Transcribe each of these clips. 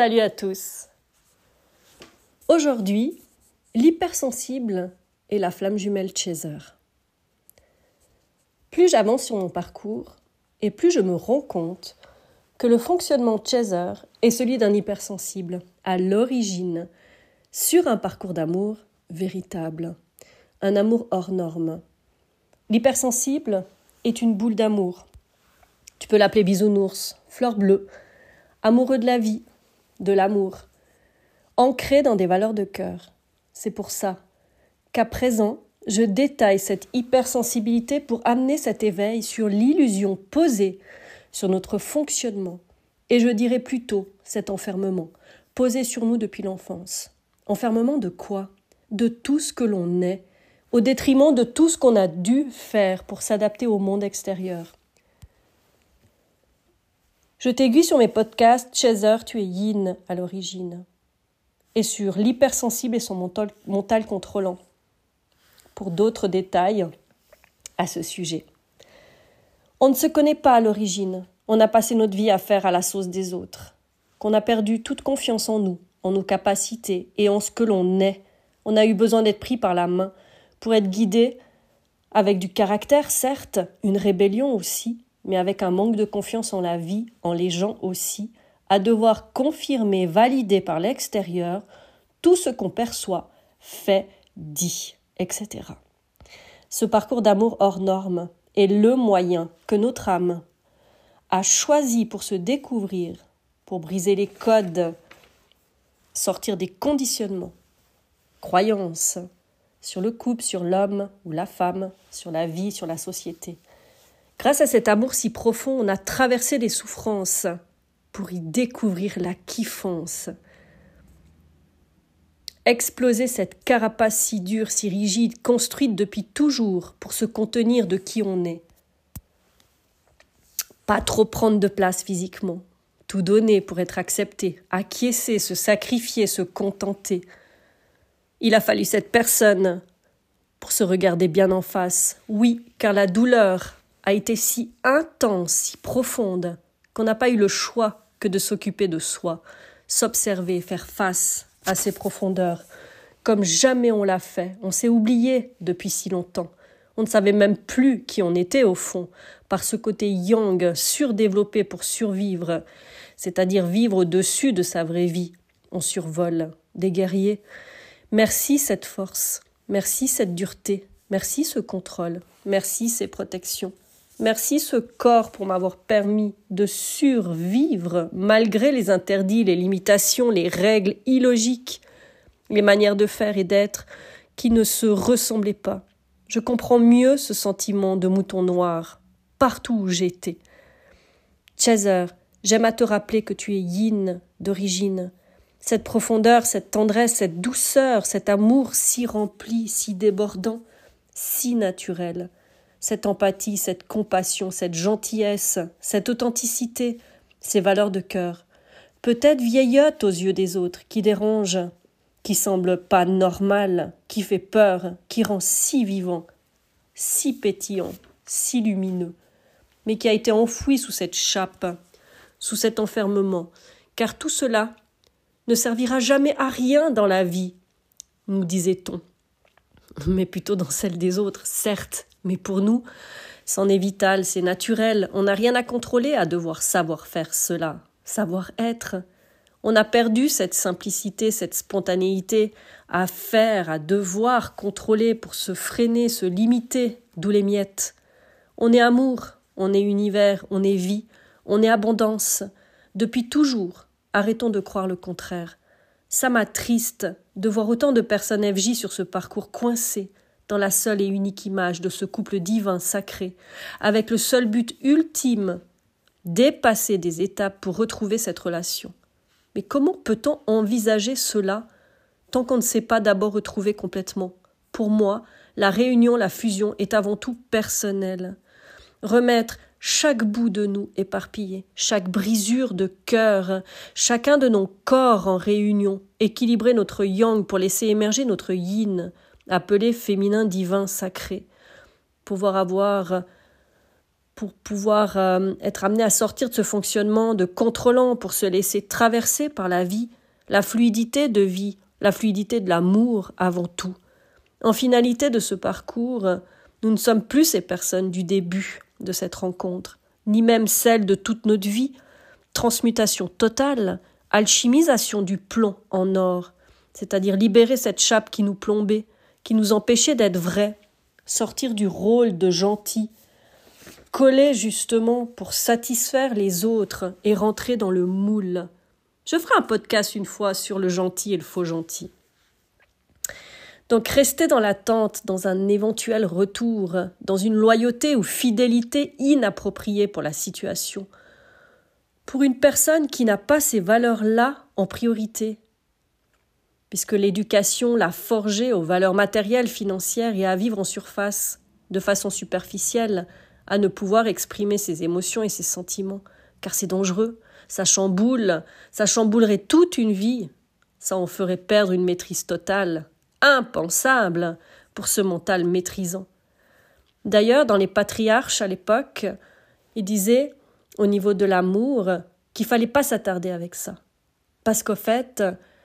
Salut à tous. Aujourd'hui, l'hypersensible et la flamme jumelle Chaser. Plus j'avance sur mon parcours, et plus je me rends compte que le fonctionnement Chaser est celui d'un hypersensible à l'origine sur un parcours d'amour véritable, un amour hors norme. L'hypersensible est une boule d'amour. Tu peux l'appeler bisounours, fleur bleue, amoureux de la vie, de l'amour, ancré dans des valeurs de cœur. C'est pour ça qu'à présent, je détaille cette hypersensibilité pour amener cet éveil sur l'illusion posée sur notre fonctionnement, et je dirais plutôt cet enfermement, posé sur nous depuis l'enfance. Enfermement de quoi? De tout ce que l'on est, au détriment de tout ce qu'on a dû faire pour s'adapter au monde extérieur. Je t'aiguille sur mes podcasts Chaser, tu es yin à l'origine, et sur l'hypersensible et son mental, mental contrôlant, pour d'autres détails à ce sujet. On ne se connaît pas à l'origine, on a passé notre vie à faire à la sauce des autres, qu'on a perdu toute confiance en nous, en nos capacités et en ce que l'on est. On a eu besoin d'être pris par la main pour être guidé avec du caractère, certes, une rébellion aussi, mais avec un manque de confiance en la vie, en les gens aussi, à devoir confirmer, valider par l'extérieur tout ce qu'on perçoit, fait, dit, etc. Ce parcours d'amour hors norme est le moyen que notre âme a choisi pour se découvrir, pour briser les codes, sortir des conditionnements, croyances sur le couple, sur l'homme ou la femme, sur la vie, sur la société. Grâce à cet amour si profond, on a traversé des souffrances pour y découvrir la kiffance. Exploser cette carapace si dure, si rigide, construite depuis toujours pour se contenir de qui on est. Pas trop prendre de place physiquement, tout donner pour être accepté, acquiescer, se sacrifier, se contenter. Il a fallu cette personne pour se regarder bien en face. Oui, car la douleur, a été si intense, si profonde, qu'on n'a pas eu le choix que de s'occuper de soi, s'observer, faire face à ces profondeurs, comme jamais on l'a fait. On s'est oublié depuis si longtemps. On ne savait même plus qui on était au fond, par ce côté yang surdéveloppé pour survivre, c'est-à-dire vivre au-dessus de sa vraie vie. On survole, des guerriers. Merci cette force, merci cette dureté, merci ce contrôle, merci ces protections. Merci ce corps pour m'avoir permis de survivre malgré les interdits, les limitations, les règles illogiques, les manières de faire et d'être qui ne se ressemblaient pas. Je comprends mieux ce sentiment de mouton noir partout où j'étais. Chaser, j'aime à te rappeler que tu es yin d'origine. Cette profondeur, cette tendresse, cette douceur, cet amour si rempli, si débordant, si naturel cette empathie, cette compassion, cette gentillesse, cette authenticité, ces valeurs de cœur, peut-être vieillotte aux yeux des autres, qui dérange, qui semble pas normal, qui fait peur, qui rend si vivant, si pétillant, si lumineux, mais qui a été enfoui sous cette chape, sous cet enfermement, car tout cela ne servira jamais à rien dans la vie, nous disait-on, mais plutôt dans celle des autres, certes, mais pour nous, c'en est vital, c'est naturel, on n'a rien à contrôler à devoir savoir faire cela, savoir être. On a perdu cette simplicité, cette spontanéité à faire, à devoir contrôler pour se freiner, se limiter, d'où les miettes. On est amour, on est univers, on est vie, on est abondance. Depuis toujours, arrêtons de croire le contraire. Ça m'attriste de voir autant de personnes FJ sur ce parcours coincé, dans la seule et unique image de ce couple divin sacré, avec le seul but ultime dépasser des étapes pour retrouver cette relation. Mais comment peut-on envisager cela tant qu'on ne s'est pas d'abord retrouvé complètement? Pour moi, la réunion, la fusion est avant tout personnelle. Remettre chaque bout de nous éparpillé, chaque brisure de cœur, chacun de nos corps en réunion, équilibrer notre yang pour laisser émerger notre yin, appelé féminin divin sacré, pouvoir avoir pour pouvoir euh, être amené à sortir de ce fonctionnement de contrôlant, pour se laisser traverser par la vie, la fluidité de vie, la fluidité de l'amour avant tout. En finalité de ce parcours, nous ne sommes plus ces personnes du début de cette rencontre, ni même celles de toute notre vie. Transmutation totale, alchimisation du plomb en or, c'est-à-dire libérer cette chape qui nous plombait, qui nous empêchait d'être vrais, sortir du rôle de gentil, coller justement pour satisfaire les autres et rentrer dans le moule. Je ferai un podcast une fois sur le gentil et le faux gentil. Donc rester dans l'attente, dans un éventuel retour, dans une loyauté ou fidélité inappropriée pour la situation, pour une personne qui n'a pas ces valeurs-là en priorité, puisque l'éducation l'a forgé aux valeurs matérielles, financières et à vivre en surface, de façon superficielle, à ne pouvoir exprimer ses émotions et ses sentiments, car c'est dangereux, ça chamboule, ça chamboulerait toute une vie, ça en ferait perdre une maîtrise totale, impensable pour ce mental maîtrisant. D'ailleurs, dans les patriarches à l'époque, ils disaient, au niveau de l'amour, qu'il fallait pas s'attarder avec ça. Parce qu'au fait,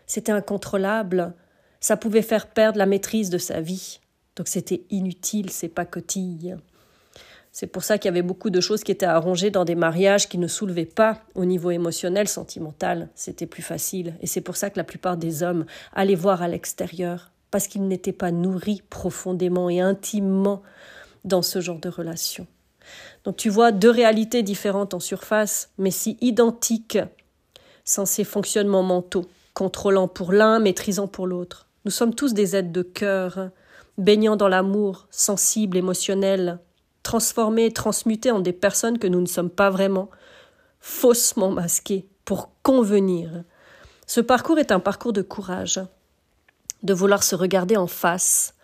c'était incontrôlable, ça pouvait faire perdre la maîtrise de sa vie. Donc c'était inutile, ces pacotilles. C'est pour ça qu'il y avait beaucoup de choses qui étaient arrangées dans des mariages qui ne soulevaient pas au niveau émotionnel, sentimental. C'était plus facile. Et c'est pour ça que la plupart des hommes allaient voir à l'extérieur, parce qu'ils n'étaient pas nourris profondément et intimement dans ce genre de relation. Donc tu vois deux réalités différentes en surface, mais si identiques, sans ces fonctionnements mentaux, contrôlant pour l'un, maîtrisant pour l'autre. Nous sommes tous des êtres de cœur, baignant dans l'amour, sensibles, émotionnels, transformés, transmutés en des personnes que nous ne sommes pas vraiment, faussement masquées pour convenir. Ce parcours est un parcours de courage, de vouloir se regarder en face,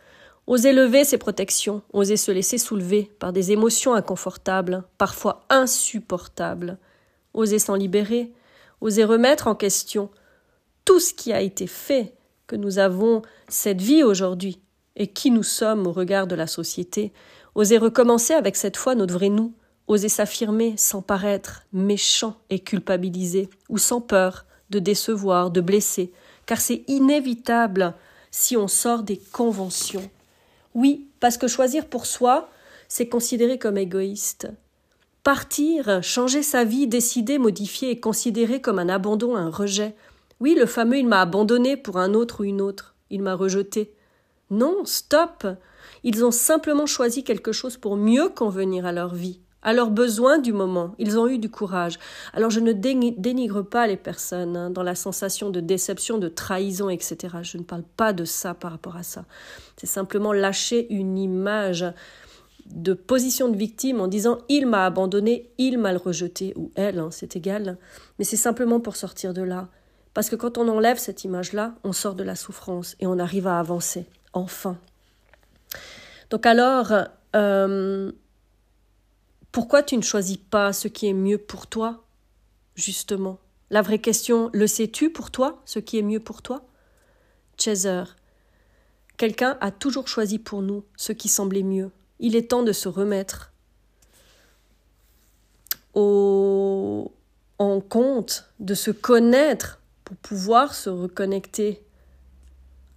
oser lever ses protections, oser se laisser soulever par des émotions inconfortables, parfois insupportables, oser s'en libérer, oser remettre en question tout ce qui a été fait, que nous avons cette vie aujourd'hui, et qui nous sommes au regard de la société, oser recommencer avec cette fois notre vrai nous, oser s'affirmer sans paraître méchant et culpabilisé, ou sans peur de décevoir, de blesser, car c'est inévitable si on sort des conventions. Oui, parce que choisir pour soi, c'est considéré comme égoïste. Partir, changer sa vie, décider, modifier est considéré comme un abandon, un rejet. Oui, le fameux il m'a abandonné pour un autre ou une autre, il m'a rejeté. Non, stop. Ils ont simplement choisi quelque chose pour mieux convenir à leur vie, à leurs besoins du moment. Ils ont eu du courage. Alors je ne dénigre pas les personnes hein, dans la sensation de déception, de trahison, etc. Je ne parle pas de ça par rapport à ça. C'est simplement lâcher une image de position de victime en disant il m'a abandonné, il m'a rejeté, ou elle, hein, c'est égal. Mais c'est simplement pour sortir de là. Parce que quand on enlève cette image-là, on sort de la souffrance et on arrive à avancer, enfin. Donc alors, euh, pourquoi tu ne choisis pas ce qui est mieux pour toi, justement? La vraie question, le sais-tu pour toi, ce qui est mieux pour toi? Chaser, quelqu'un a toujours choisi pour nous ce qui semblait mieux. Il est temps de se remettre au, en compte, de se connaître pour pouvoir se reconnecter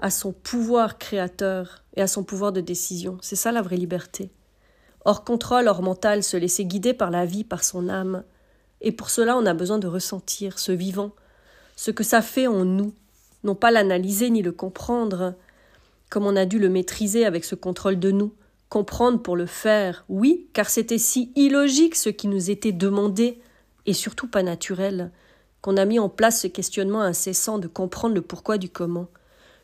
à son pouvoir créateur et à son pouvoir de décision. C'est ça la vraie liberté hors contrôle, hors mental, se laisser guider par la vie, par son âme. Et pour cela, on a besoin de ressentir ce vivant, ce que ça fait en nous, non pas l'analyser ni le comprendre, comme on a dû le maîtriser avec ce contrôle de nous, comprendre pour le faire, oui, car c'était si illogique ce qui nous était demandé, et surtout pas naturel, qu'on a mis en place ce questionnement incessant de comprendre le pourquoi du comment.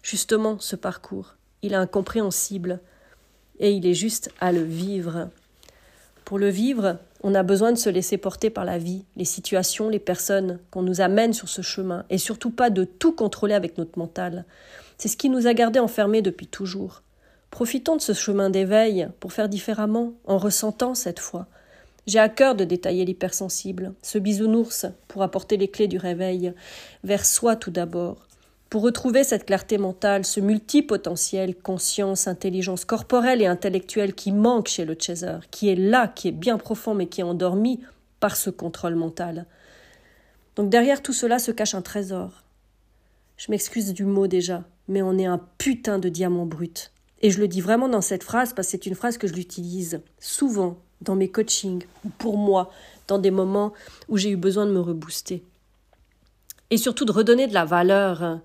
Justement, ce parcours, il est incompréhensible, et il est juste à le vivre. Pour le vivre, on a besoin de se laisser porter par la vie, les situations, les personnes qu'on nous amène sur ce chemin, et surtout pas de tout contrôler avec notre mental. C'est ce qui nous a gardés enfermés depuis toujours. Profitons de ce chemin d'éveil pour faire différemment, en ressentant cette fois. J'ai à cœur de détailler l'hypersensible, ce bisounours pour apporter les clés du réveil, vers soi tout d'abord, pour retrouver cette clarté mentale, ce multipotentiel, conscience, intelligence corporelle et intellectuelle qui manque chez le chaser, qui est là, qui est bien profond mais qui est endormi par ce contrôle mental. Donc derrière tout cela se cache un trésor. Je m'excuse du mot déjà, mais on est un putain de diamant brut. Et je le dis vraiment dans cette phrase parce que c'est une phrase que je l'utilise souvent dans mes coachings ou pour moi, dans des moments où j'ai eu besoin de me rebooster. Et surtout de redonner de la valeur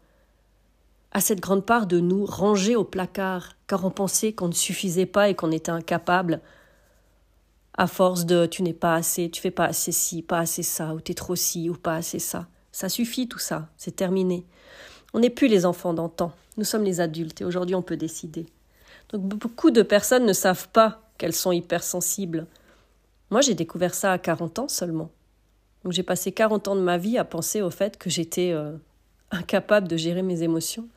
à cette grande part de nous rangée au placard, car on pensait qu'on ne suffisait pas et qu'on était incapable, à force de tu n'es pas assez, tu fais pas assez ci, pas assez ça, ou tu es trop ci, ou pas assez ça. Ça suffit tout ça, c'est terminé. On n'est plus les enfants d'antan, nous sommes les adultes et aujourd'hui on peut décider. Donc beaucoup de personnes ne savent pas qu'elles sont hypersensibles. Moi j'ai découvert ça à 40 ans seulement. J'ai passé 40 ans de ma vie à penser au fait que j'étais euh, incapable de gérer mes émotions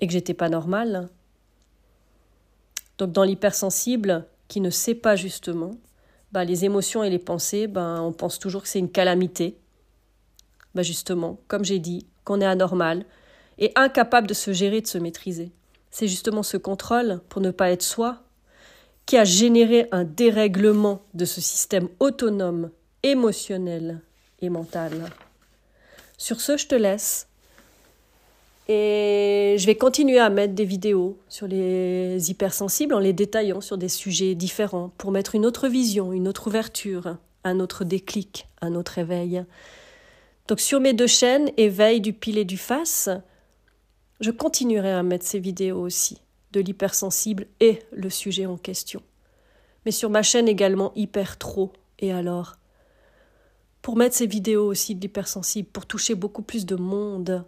et que j'étais pas normale. Donc dans l'hypersensible, qui ne sait pas justement, bah, les émotions et les pensées, bah, on pense toujours que c'est une calamité. Bah, justement, comme j'ai dit, qu'on est anormal et incapable de se gérer, de se maîtriser. C'est justement ce contrôle, pour ne pas être soi, qui a généré un dérèglement de ce système autonome, émotionnel et mental. Sur ce, je te laisse. Et je vais continuer à mettre des vidéos sur les hypersensibles en les détaillant sur des sujets différents pour mettre une autre vision, une autre ouverture, un autre déclic, un autre éveil. Donc sur mes deux chaînes, Éveil du pile et du face, je continuerai à mettre ces vidéos aussi, de l'hypersensible et le sujet en question. Mais sur ma chaîne également Hyper Trop, et alors? Pour mettre ces vidéos aussi de l'hypersensible, pour toucher beaucoup plus de monde,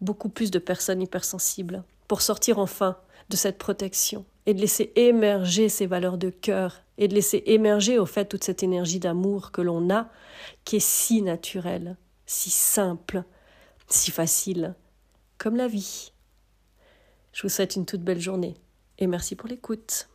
beaucoup plus de personnes hypersensibles, pour sortir enfin de cette protection et de laisser émerger ces valeurs de cœur et de laisser émerger au fait toute cette énergie d'amour que l'on a, qui est si naturelle, si simple, si facile comme la vie. Je vous souhaite une toute belle journée et merci pour l'écoute.